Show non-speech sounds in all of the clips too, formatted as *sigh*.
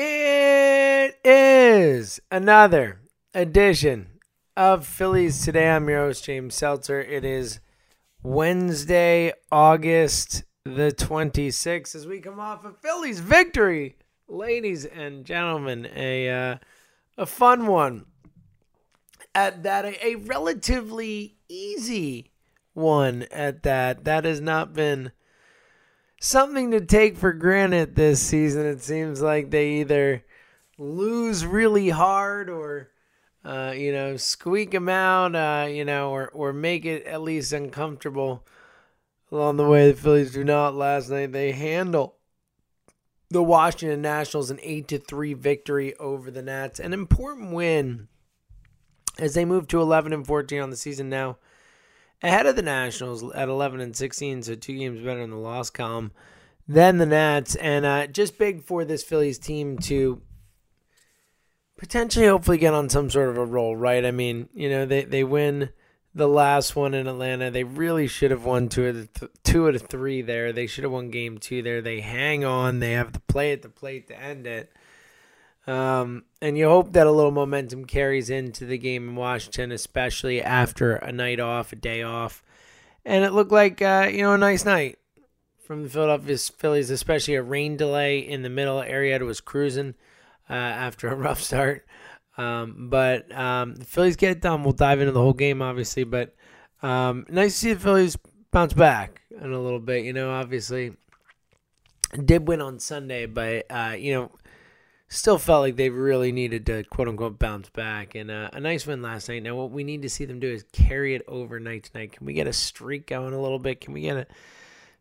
It is another edition of Phillies Today. I'm your host, James Seltzer. It is Wednesday, August the 26th, as we come off a Phillies victory. Ladies and gentlemen, a, uh, a fun one. At that, a, a relatively easy one at that. That has not been something to take for granted this season. It seems like they either lose really hard or, uh, you know, squeak them out, uh, you know, or, or make it at least uncomfortable along the way. The Phillies do not last night. They handle the Washington Nationals an 8 to 3 victory over the Nats. An important win as they move to 11 and 14 on the season now ahead of the Nationals at 11 and 16, so two games better in the loss column than the Nats, and uh, just big for this Phillies team to potentially, hopefully, get on some sort of a roll. Right? I mean, you know, they they win the last one in Atlanta. They really should have won two of the th- two out of three there. They should have won game two there. They hang on. They have the play at the plate to end it. Um, and you hope that a little momentum carries into the game in Washington, especially after a night off, a day off. And it looked like, uh, you know, a nice night from the Philadelphia Phillies, especially a rain delay in the middle. Arrieta was cruising uh, after a *laughs* rough start. Um, but um, the Phillies get it done. We'll dive into the whole game, obviously. But um, nice to see the Phillies bounce back in a little bit. You know, obviously, did win on Sunday, but, uh, you know, still felt like they really needed to quote unquote bounce back and uh, a nice win last night. Now what we need to see them do is carry it over night tonight. Can we get a streak going a little bit? Can we get a,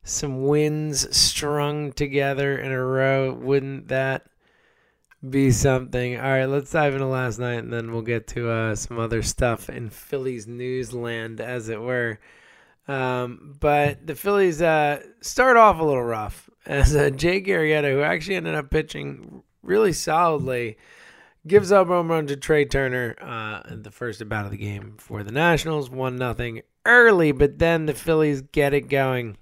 some wins strung together in a row? Wouldn't that be something? All right, let's dive into last night and then we'll get to uh, some other stuff in Phillies newsland, as it were. Um, but the Phillies uh, start off a little rough as uh, Jake Arrieta, who actually ended up pitching really solidly. Gives up home run to Trea Turner uh, in the first at bat of the game for the Nationals, one nothing early, but then the Phillies get it going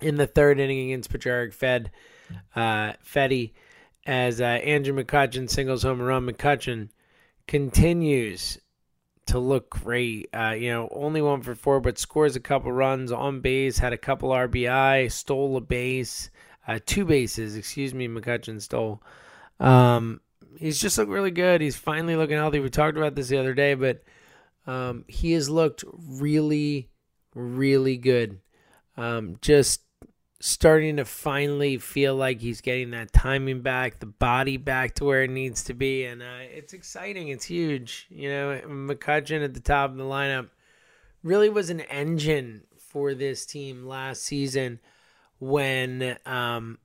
in the third inning against Patrick Fed, uh, Fedde, as uh, Andrew McCutchen singles home run. McCutchen continues to look great. Uh, you know, only one for four, but scores a couple runs on base, had a couple RBI, stole a base uh, two bases, excuse me, McCutchen stole. Um, he's just looked really good. He's finally looking healthy. We talked about this the other day, but um, he has looked really, really good. Um, just starting to finally feel like he's getting that timing back, the body back to where it needs to be, and uh, it's exciting. It's huge. You know, McCutchen at the top of the lineup really was an engine for this team last season when um,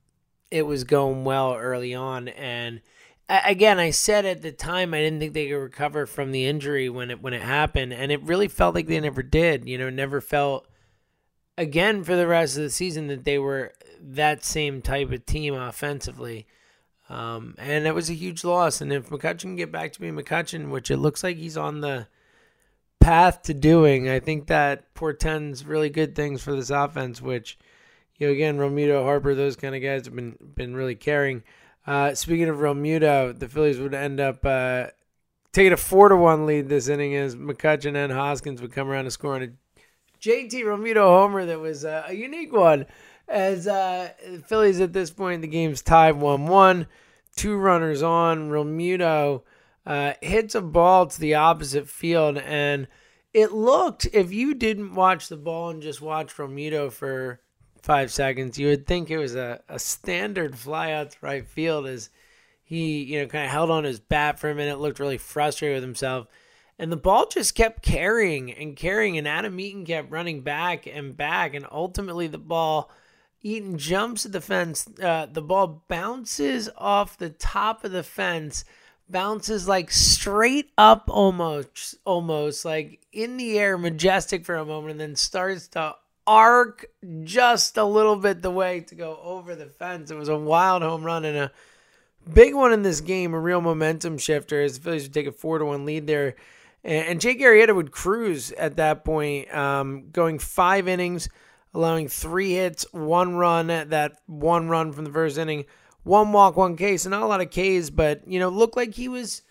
it was going well early on. And again, I said at the time I didn't think they could recover from the injury when it when it happened, and it really felt like they never did. You know, never felt again for the rest of the season that they were that same type of team offensively. Um, and it was a huge loss. And if McCutchen can get back to being McCutchen, which it looks like he's on the path to doing, I think that portends really good things for this offense, which you know, again, Realmuto, Harper, those kind of guys have been been really carrying. Uh, speaking of Realmuto, the Phillies would end up uh, taking a four to one lead this inning as McCutchen and Hoskins would come around to score on a JT Realmuto homer that was uh, a unique one. As uh, Phillies at this point, the game's tied 1 1. Two runners on. Realmuto uh, hits a ball to the opposite field. And it looked, if you didn't watch the ball and just watched Realmuto for five seconds, you would think it was a, a standard fly out to right field as he, you know, kind of held on his bat for a minute, looked really frustrated with himself. And the ball just kept carrying and carrying, and Adam Eaton kept running back and back. And ultimately, the ball, Eaton jumps at the fence. Uh, the ball bounces off the top of the fence, bounces like straight up almost, almost like in the air, majestic for a moment, and then starts to arc just a little bit the way to go over the fence. It was a wild home run and a big one in this game, a real momentum shifter as the Phillies would take a four to one lead there and, Jake Arrieta would cruise at that point, um, going five innings, allowing three hits, one run, that one run from the first inning, one walk, one K. So not a lot of Ks, but, you know, looked like he was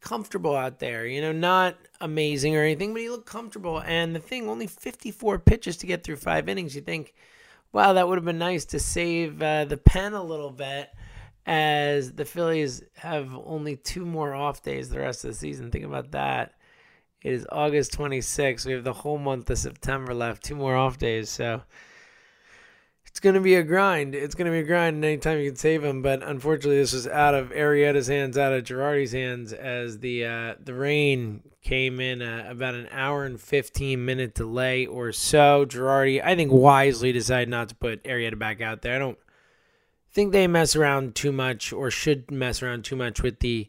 comfortable out there. You know, not amazing or anything, but he looked comfortable. And the thing, only 54 pitches to get through five innings. You think, wow, that would have been nice to save uh, the pen a little bit as the Phillies have only two more off days the rest of the season. Think about that. It is August 26th. We have the whole month of September left, two more off days. So it's going to be a grind. It's going to be a grind anytime you can save him. But unfortunately, this was out of Arrieta's hands, out of Girardi's hands, as the uh, the rain came in uh, about an hour and 15 minute delay or so. Girardi, I think, wisely decided not to put Arietta back out there. I don't think they mess around too much or should mess around too much with the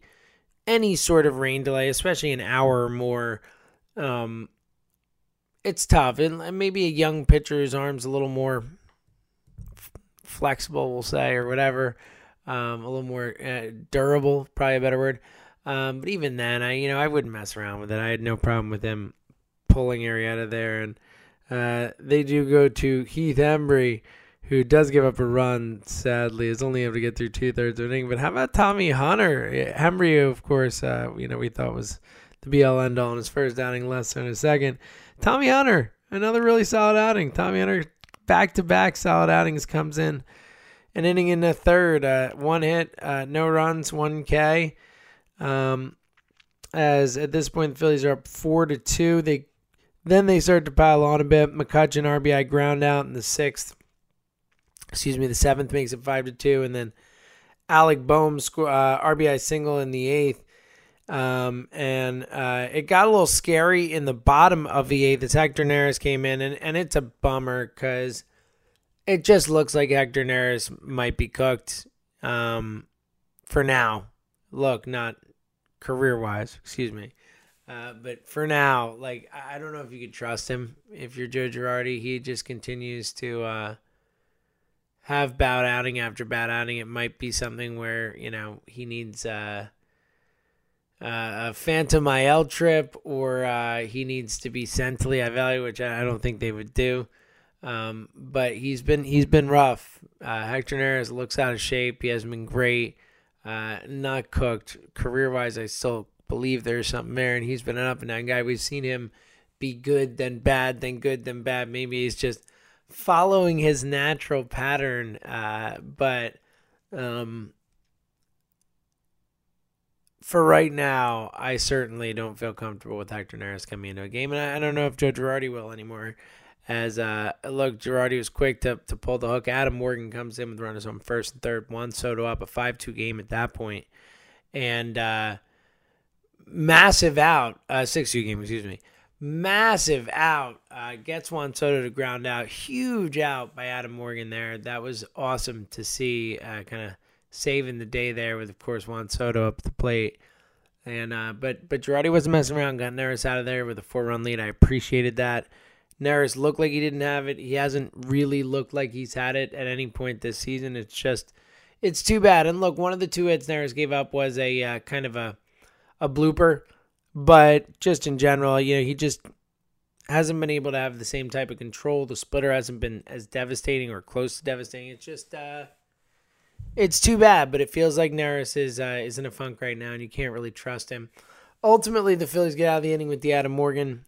any sort of rain delay, especially an hour or more, um, it's tough. And maybe a young pitcher's arm's a little more flexible, we'll say, or whatever, um, a little more uh, durable, probably a better word. Um, but even then, I you know I wouldn't mess around with it. I had no problem with them pulling Arrieta there, and uh, they do go to Heath Hembree who does give up a run, sadly, is only able to get through two thirds of an inning. But how about Tommy Hunter? Hembree, of course, uh, you know, we thought was the all end all in his first outing, less than a second. Tommy Hunter, another really solid outing. Tommy Hunter, back to back solid outings, comes in an inning in the third, uh, one hit, uh, no runs, one K. Um, as at this point the Phillies are up four to two. They then they start to pile on a bit. McCutchen RBI ground out in the sixth excuse me, the seventh makes it five to two, and then Alec Bohm score uh, RBI single in the eighth. Um, and uh, it got a little scary in the bottom of the eighth as Hector Neris came in, and, and it's a bummer because it just looks like Hector Neris might be cooked um, for now. Look, not career wise, excuse me. Uh, but for now, like I don't know if you could trust him. If you're Joe Girardi, he just continues to uh, have bad outing after bad outing. It might be something where you know he needs uh, uh, a phantom IL trip, or uh, he needs to be sent to Lehigh Valley, which I don't think they would do. Um, but he's been he's been rough. Uh, Hector Neris looks out of shape. He hasn't been great. Uh, not cooked career wise. I still believe there's something there, and he's been an up and down guy. We've seen him be good, then bad, then good, then bad. Maybe he's just following his natural pattern. Uh, but um, for right now, I certainly don't feel comfortable with Hector Neris coming into a game, and I, I don't know if Joe Girardi will anymore. As uh, look, Girardi was quick to, to pull the hook. Adam Morgan comes in with runners on first and third. Juan Soto up a five-two game at that point, and uh, massive out. Uh, six-two game, excuse me massive out. Uh, gets Juan Soto to ground out. Huge out by Adam Morgan there. That was awesome to see. Uh, kind of saving the day there with, of course, Juan Soto up the plate. And uh, but but Girardi wasn't messing around. Got Neris out of there with a four run lead. I appreciated that. Neris looked like he didn't have it. He hasn't really looked like he's had it at any point this season. It's just it's too bad. And look, one of the two hits Neris gave up was a uh, kind of a a blooper but just in general, you know, he just hasn't been able to have the same type of control. The splitter hasn't been as devastating or close to devastating. It's just uh it's too bad, but it feels like Neris is uh, is in a funk right now, and you can't really trust him. Ultimately, the Phillies get out of the inning with the Adam Morgan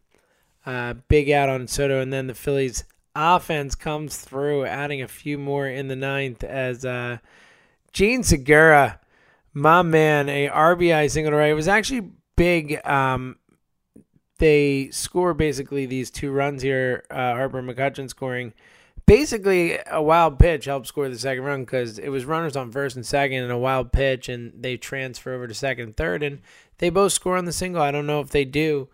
uh, big out on Soto, and then the Phillies offense comes through, adding a few more in the ninth as uh, Jean Segura, my man, a RBI single to right. It was actually big. Um, they score basically these two runs here. Uh, Harper McCutchen scoring. Basically, a wild pitch helped score the second run because it was runners on first and second and a wild pitch, and they transfer over to second and third, and they both score on the single. I don't know if they do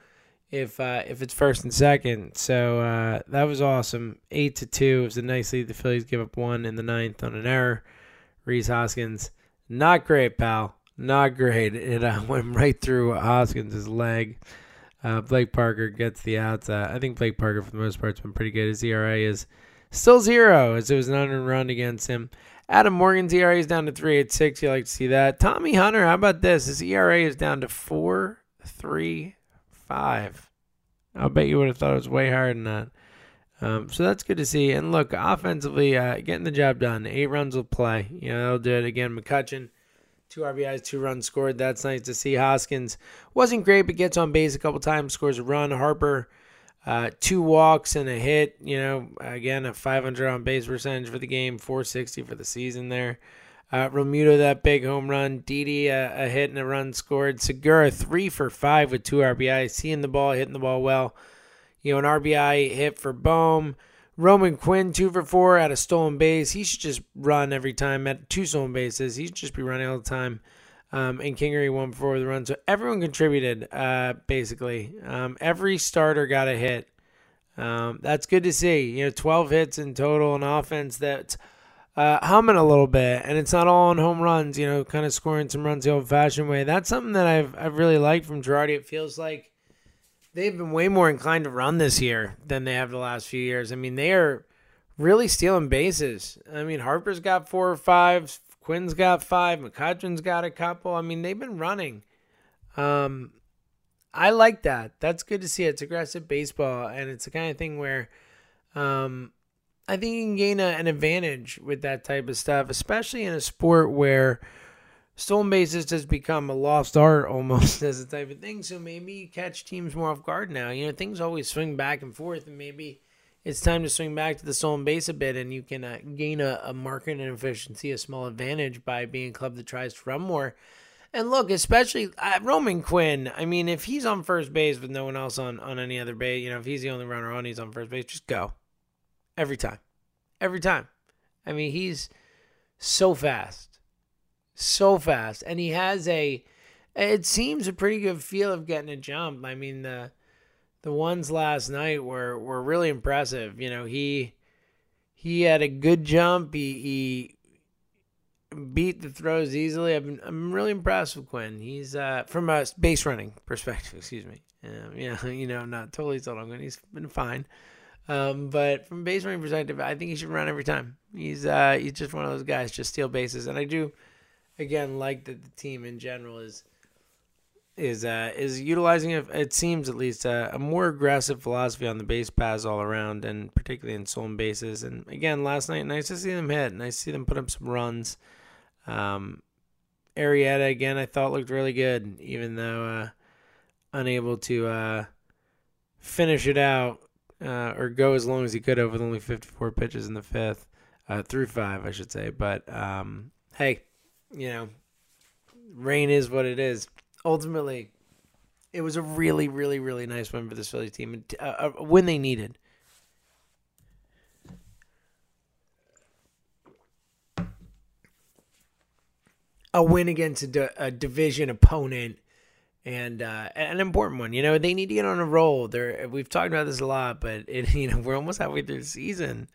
if uh, if it's first and second. So uh, that was awesome. Eight to two. It was a nice lead. The Phillies give up one in the ninth on an error. Rhys Hoskins, not great, pal. Not great. It uh, *laughs* went right through Hoskins' leg. Uh, Blake Parker gets the outs. Uh, I think Blake Parker, for the most part, has been pretty good. His ERA is still zero, as it was an unearned run against him. Adam Morgan's ERA is down to 3.86. You like to see that. Tommy Hunter, how about this? His ERA is down to 4.35. I'll bet you would have thought it was way higher than that. Um, so that's good to see. And look, offensively, uh, getting the job done. Eight runs will play. You know, they'll do it again. McCutchen, two RBIs, two runs scored. That's nice to see. Hoskins wasn't great, but gets on base a couple times, scores a run. Harper, uh, two walks and a hit. You know, again, a 500 on base percentage for the game, 460 for the season there. Uh, Realmuto, that big home run. Didi, uh, a hit and a run scored. Segura, three for five with two RBI, seeing the ball, hitting the ball well. You know, an RBI hit for Bohm. Roman Quinn, two for four at a stolen base. He should just run every time at two stolen bases. He should just be running all the time. Um, and Kingery one for the run. So everyone contributed, uh, basically. Um, every starter got a hit. Um, that's good to see. You know, 12 hits in total on offense that's uh, humming a little bit, and it's not all on home runs. You know, kind of scoring some runs the old-fashioned way. That's something that I've I've really liked from Girardi. It feels like they've been way more inclined to run this year than they have the last few years. I mean, they are really stealing bases. I mean, Harper's got four or five, Quinn's got five, McCutchen's got a couple. I mean, they've been running. Um, I like that. That's good to see. It's aggressive baseball, and it's the kind of thing where, um, I think you can gain a, an advantage with that type of stuff, especially in a sport where stolen bases has become a lost art almost *laughs* as a type of thing. So maybe you catch teams more off guard now. You know, things always swing back and forth, and maybe it's time to swing back to the stolen base a bit, and you can uh, gain a, a market and efficiency, a small advantage by being a club that tries to run more. And look, especially uh, Roman Quinn. I mean, if he's on first base with no one else on on any other base, you know, if he's the only runner on, he's on first base. Just go every time, every time. I mean, he's so fast so fast, and he has a. It seems a pretty good feel of getting a jump. I mean the the ones last night were were really impressive. You know he he had a good jump. He he beat the throws easily. I've been, I'm really impressed with Quinn. He's uh, from a base running perspective. *laughs* Excuse me. Um, yeah, *laughs* you know, not totally sold on Quinn. He's been fine. Um, but from a base running perspective, I think he should run every time. He's uh, he's just one of those guys, just steal bases, and I do again like that the team in general is is uh, is utilizing it. Seems at least uh, a more aggressive philosophy on the base paths all around, and particularly in stolen bases. And again, last night, nice to see them hit. Nice to see them put up some runs. Um, Arrieta again, I thought looked really good, even though uh, unable to uh, finish it out uh, or go as long as he could have with only 54 pitches in the fifth, uh, through five, I should say. But um, hey, you know, rain is what it is. Ultimately, it was a really, really, really nice win for this Phillies team, a, a win they needed. A win against a, a division opponent and uh, an important one. You know, they need to get on a roll. They're, we've talked about this a lot, but it, *laughs* you know, we're almost halfway through the season.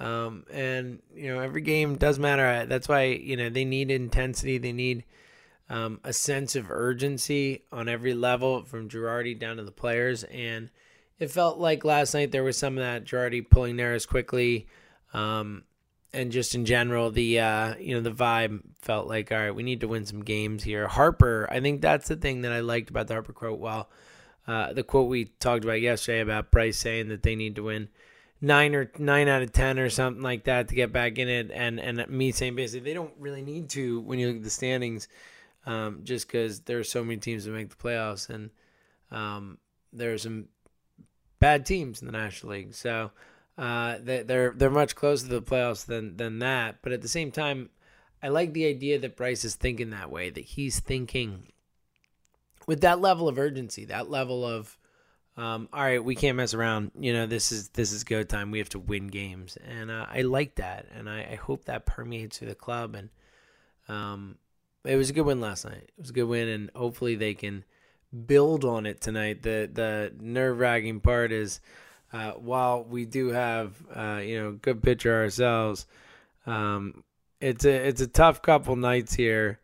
Um, and you know, every game does matter. That's why you know they need intensity. They need um, a sense of urgency on every level, from Girardi down to the players. And it felt like last night there was some of that Girardi pulling Neris quickly, um, and just in general, the uh, you know the vibe felt like all right, we need to win some games here. Harper, I think that's the thing that I liked about the Harper quote. Well, uh, the quote we talked about yesterday about Bryce saying that they need to win nine or nine out of ten or something like that to get back in it, and and me saying basically they don't really need to when you look at the standings, um, just because there are so many teams that make the playoffs, and um, there are some bad teams in the National League. So Uh, they, they're they're much closer to the playoffs than than that. But at the same time, I like the idea that Bryce is thinking that way. That he's thinking with that level of urgency, that level of um, all right, we can't mess around. You know, this is this is go time. We have to win games, and uh, I like that, and I, I, hope that permeates through the club. And um, it was a good win last night. It was a good win, and hopefully they can build on it tonight. The the nerve wracking part is uh, while we do have uh, you know good pitcher ourselves, um, it's a it's a tough couple nights here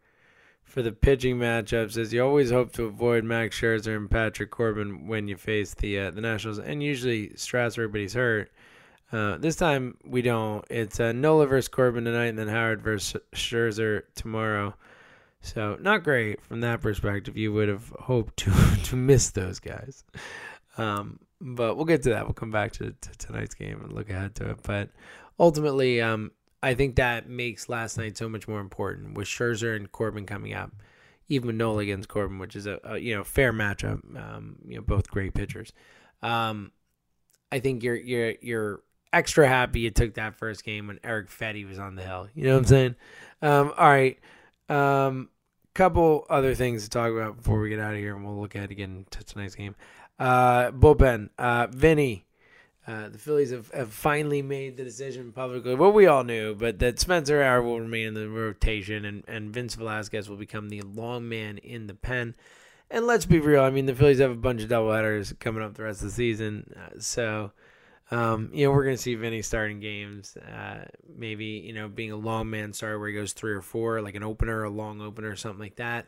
for the pitching matchups as you always hope to avoid Max Scherzer and Patrick Corbin when you face the uh, the Nationals, and usually Strasburg, but he's hurt. Uh, this time we don't. It's uh, Nola versus Corbin tonight, and then Howard versus Scherzer tomorrow. So not great from that perspective. You would have hoped to *laughs* to miss those guys, um, but we'll get to that. We'll come back to, to tonight's game and look ahead to it. But ultimately, um, I think that makes last night so much more important with Scherzer and Corbin coming up, even with Nola against Corbin, which is a, a you know fair matchup. Um, you know both great pitchers. Um, I think you're you're you're extra happy you took that first game when Erick Fedde was on the hill. You know what I'm saying? Um, all right. Um, couple other things to talk about before we get out of here, and we'll look at again to tonight's game. Uh, bullpen. Uh, Vinny uh, the Phillies have, have finally made the decision publicly. Well, we all knew, but that Spencer Howard will remain in the rotation and, and Vince Velasquez will become the long man in the pen. And let's be real. I mean, the Phillies have a bunch of doubleheaders coming up the rest of the season. Uh, so, um, you know, we're going to see Vinny starting games. Uh, maybe, you know, being a long man starter where he goes three or four, like an opener, a long opener, something like that.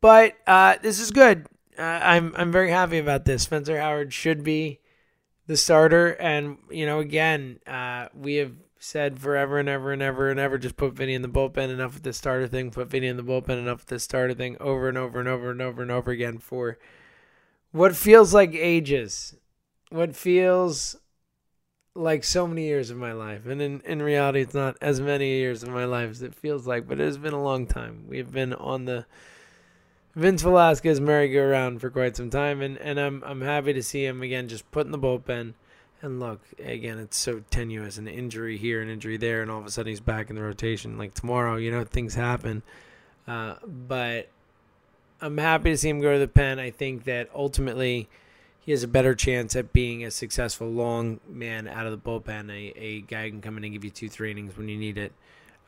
But uh, this is good. Uh, I'm, I'm very happy about this. Spencer Howard should be the starter. And, you know, again, uh, we have said forever and ever and ever and ever just put Vinny in the bullpen, enough with the starter thing, put Vinny in the bullpen, enough with the starter thing over and over and over and over and over again for what feels like ages. What feels like so many years of my life. And in, in reality, it's not as many years of my life as it feels like, but it has been a long time. We've been on the Vince Velasquez merry-go-round for quite some time, and, and I'm I'm happy to see him again just put in the bullpen. And look, again, it's so tenuous an injury here, an injury there, and all of a sudden he's back in the rotation. Like tomorrow, you know, things happen. Uh, but I'm happy to see him go to the pen. I think that ultimately he has a better chance at being a successful long man out of the bullpen. A, a guy can come in and give you two, three innings when you need it.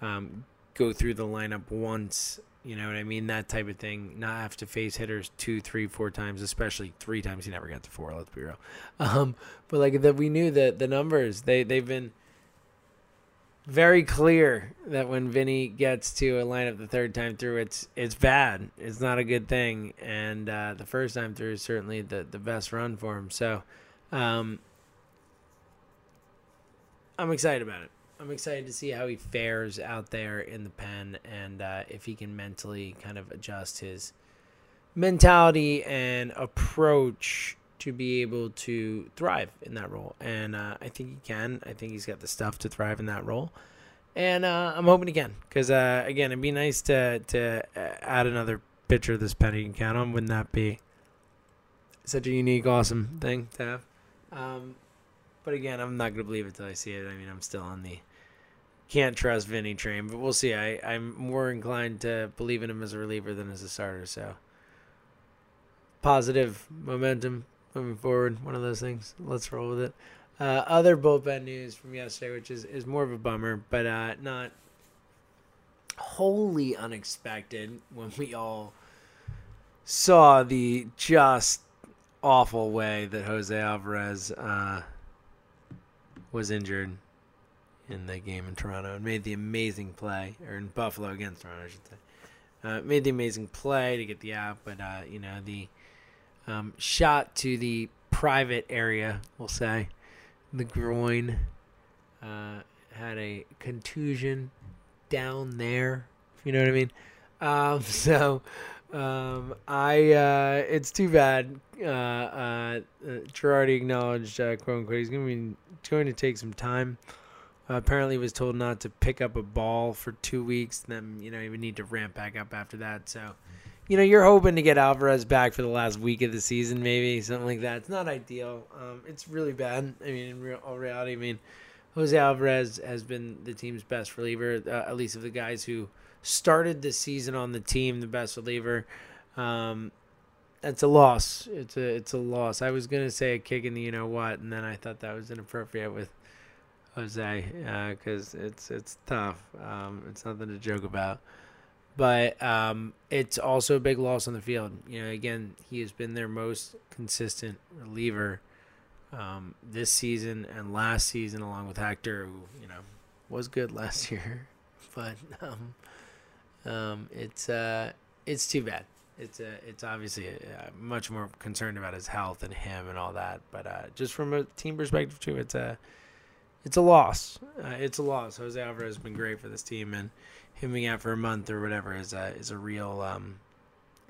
Um, go through the lineup once you know what I mean? That type of thing. Not have to face hitters two, three, four times, especially three times. He never got to four. Let's be real. *laughs* Um, but like that, we knew that the numbers they they've been very clear that when Vinny gets to a lineup the third time through, it's it's bad. It's not a good thing. And uh, the first time through is certainly the the best run for him. So, um, I'm excited about it. I'm excited to see how he fares out there in the pen and uh, if he can mentally kind of adjust his mentality and approach to be able to thrive in that role. And uh, I think he can. I think he's got the stuff to thrive in that role. And uh, I'm hoping again, because uh, again, it'd be nice to to uh, add another pitcher this pen he can count on. Wouldn't that be such a unique, awesome thing to have? Um, but again, I'm not gonna believe it till I see it. I mean, I'm still on the can't trust Vinny train, but we'll see. I, I'm more inclined to believe in him as a reliever than as a starter. So positive momentum moving forward. One of those things. Let's roll with it. Uh, other bullpen news from yesterday, which is, is more of a bummer, but uh, not wholly unexpected when we all saw the just awful way that Jose Alvarez uh, was injured in the game in Toronto and made the amazing play, or in Buffalo against Toronto, I should say. Uh, made the amazing play to get the out, but uh, you know the um, shot to the private area, we'll say, the groin, uh, had a contusion down there. If you know what I mean. Um, *laughs* so um, I uh, it's too bad. Uh, uh, Girardi acknowledged, quote unquote, he's going to be going to take some time. Uh, apparently, was told not to pick up a ball for two weeks. Then you know he would need to ramp back up after that. So, you know, you're hoping to get Alvarez back for the last week of the season, maybe something like that. It's not ideal. Um, it's really bad. I mean, in real, all reality, I mean, Jose Alvarez has been the team's best reliever, uh, at least of the guys who started the season on the team, the best reliever. Um, that's a loss. It's a it's a loss. I was gonna say a kick in the you know what, and then I thought that was inappropriate with Jose because uh, it's it's tough. Um, it's nothing to joke about but um, it's also a big loss on the field. You know, again, he has been their most consistent reliever um, this season and last season, along with Hector, who you know was good last *laughs* year, but um, um, it's uh, it's too bad. It's uh, it's obviously uh, much more concerned about his health and him and all that, but uh, just from a team perspective too, it's a it's a loss. Uh, it's a loss. Jose Alvarez has been great for this team, and him out for a month or whatever is a is a real um,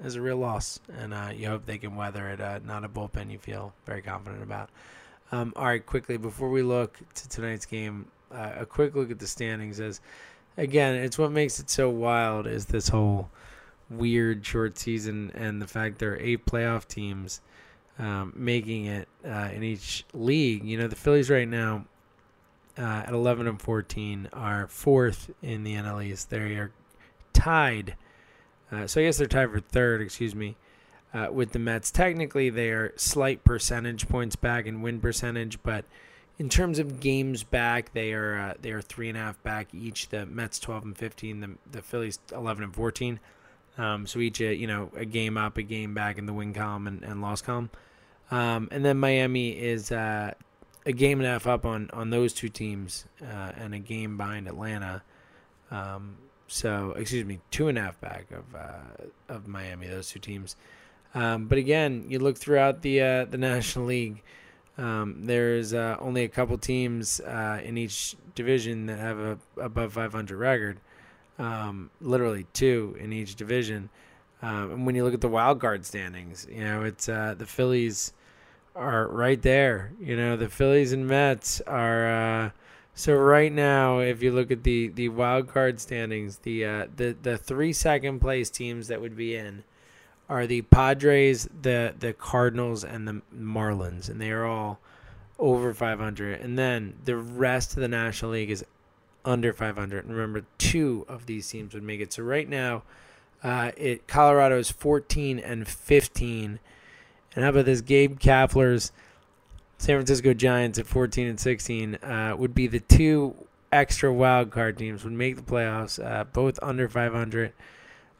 is a real loss, and uh, you hope they can weather it. Uh, not a bullpen you feel very confident about. Um, all right, quickly before we look to tonight's game, uh, a quick look at the standings. As again, it's what makes it so wild is this whole weird short season and the fact there are eight playoff teams um, making it uh, in each league. You know, the Phillies right now uh, at 11 and 14 are fourth in the NL East. They are tied. Uh, so I guess they're tied for third, excuse me, uh, with the Mets. Technically, they are slight percentage points back in win percentage, but in terms of games back, they are uh, they are three and a half back each. The Mets 12 and 15, the the Phillies 11 and 14. Um, so each, uh, you know, a game up, a game back in the win column and, and loss column. Um, and then Miami is uh, a game and a half up on on those two teams uh, and a game behind Atlanta. Um, so excuse me, two and a half back of uh, of Miami. Those two teams. Um, but again, you look throughout the uh, the *laughs* National League. Um, there's uh, only a couple teams uh, in each division that have a above 500 record. Um, literally two in each division. Um, and when you look at the wild card standings, you know it's uh, the Phillies are right there. You know, the Phillies and Mets are. Uh, so right now, if you look at the the wild card standings, the uh, the the three second place teams that would be in are the Padres, the the Cardinals, and the Marlins, and they are all over 500. And then the rest of the National League is under 500. And remember, two of these teams would make it. So right now, uh, it Colorado is 14 and 15 and how about this? Gabe Kapler's San Francisco Giants at 14 and 16 uh, would be the two extra wild card teams would make the playoffs, uh, both under 500.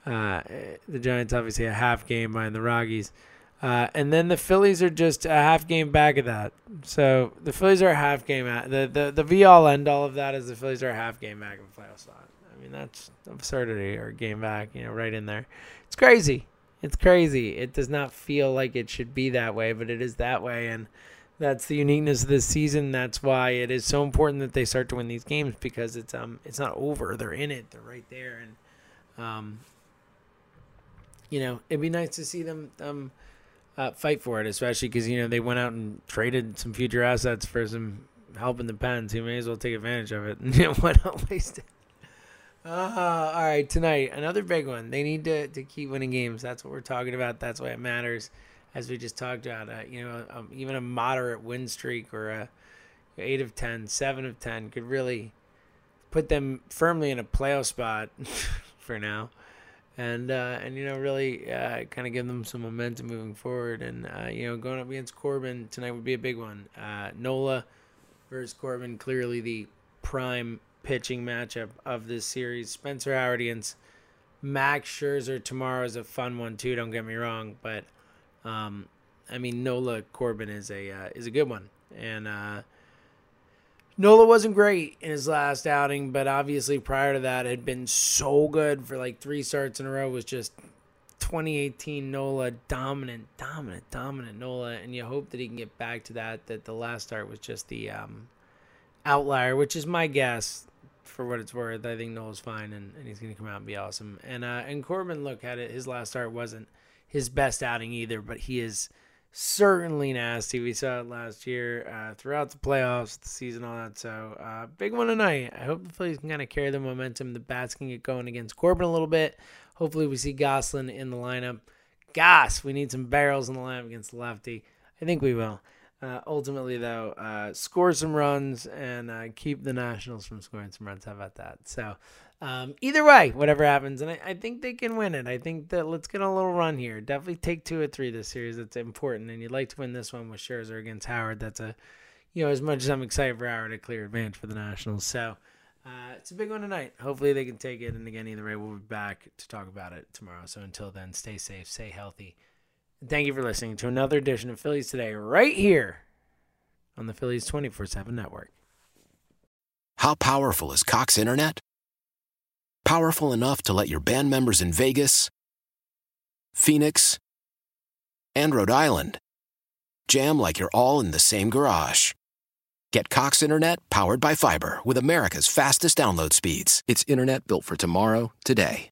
Uh, the Giants obviously a half game behind the Rockies. Uh, and then the Phillies are just a half game back of that. So the Phillies are a half game at the the the be all end all of that is the Phillies are a half game back of the playoff spot. I mean that's absurdity or game back, you know, right in there. It's crazy. It's crazy. It does not feel like it should be that way, but it is that way. And that's the uniqueness of this season. That's why it is so important that they start to win these games because it's um it's not over. They're in it. They're right there, and um, you know, it'd be nice to see them um uh, fight for it, especially because you know they went out and traded some future assets for some help in the pens. Who may as well take advantage of it. And *laughs* you why not waste it? Uh, all right, tonight another big one. They need to, to keep winning games. That's what we're talking about. That's why it matters, as we just talked about. Uh, you know, um, even a moderate win streak or a eight of 10, 7 of ten could really put them firmly in a playoff spot *laughs* for now, and uh, and you know really uh, kind of give them some momentum moving forward. And uh, you know, going up against Corbin tonight would be a big one. Uh, Nola versus Corbin, clearly the prime pitching matchup of this series. Spencer Howard against Max Scherzer tomorrow is a fun one too. Don't get me wrong, but um, I mean Nola Corbin is a uh, is a good one, and uh, Nola wasn't great in his last outing, but obviously prior to that had been so good for like three starts in a row. Was just 2018 Nola dominant, dominant, dominant Nola, and you hope that he can get back to that. That the last start was just the um, outlier, which is my guess for what it's worth. I think Noel's fine, and, and he's going to come out and be awesome. And uh, and Corbin, look at it. His last start wasn't his best outing either, but he is certainly nasty. We saw it last year uh, throughout the playoffs, the season, all that. So uh, big one tonight. I hope the Phillies can kind of carry the momentum. The bats can get going against Corbin a little bit. Hopefully, we see Gosselin in the lineup. Goss, we need some barrels in the lineup against the lefty. I think we will. Uh, ultimately, though, uh, score some runs and uh, keep the Nationals from scoring some runs. How about that? So, um, either way, whatever happens, and I, I, think they can win it. I think that let's get a little run here. Definitely take two or three this series. That's important, and you'd like to win this one with Scherzer against Howard. That's a, you know, as much as I'm excited for Howard, a clear advantage for the Nationals. So, uh, it's a big one tonight. Hopefully, they can take it. And again, either way, we'll be back to talk about it tomorrow. So until then, stay safe, stay healthy. Thank you for listening to another edition of Phillies Today, right here on the Phillies 24 7 network. How powerful is Cox Internet? Powerful enough to let your band members in Vegas, Phoenix, and Rhode Island jam like you're all in the same garage. Get Cox Internet powered by fiber with America's fastest download speeds. It's internet built for tomorrow, today.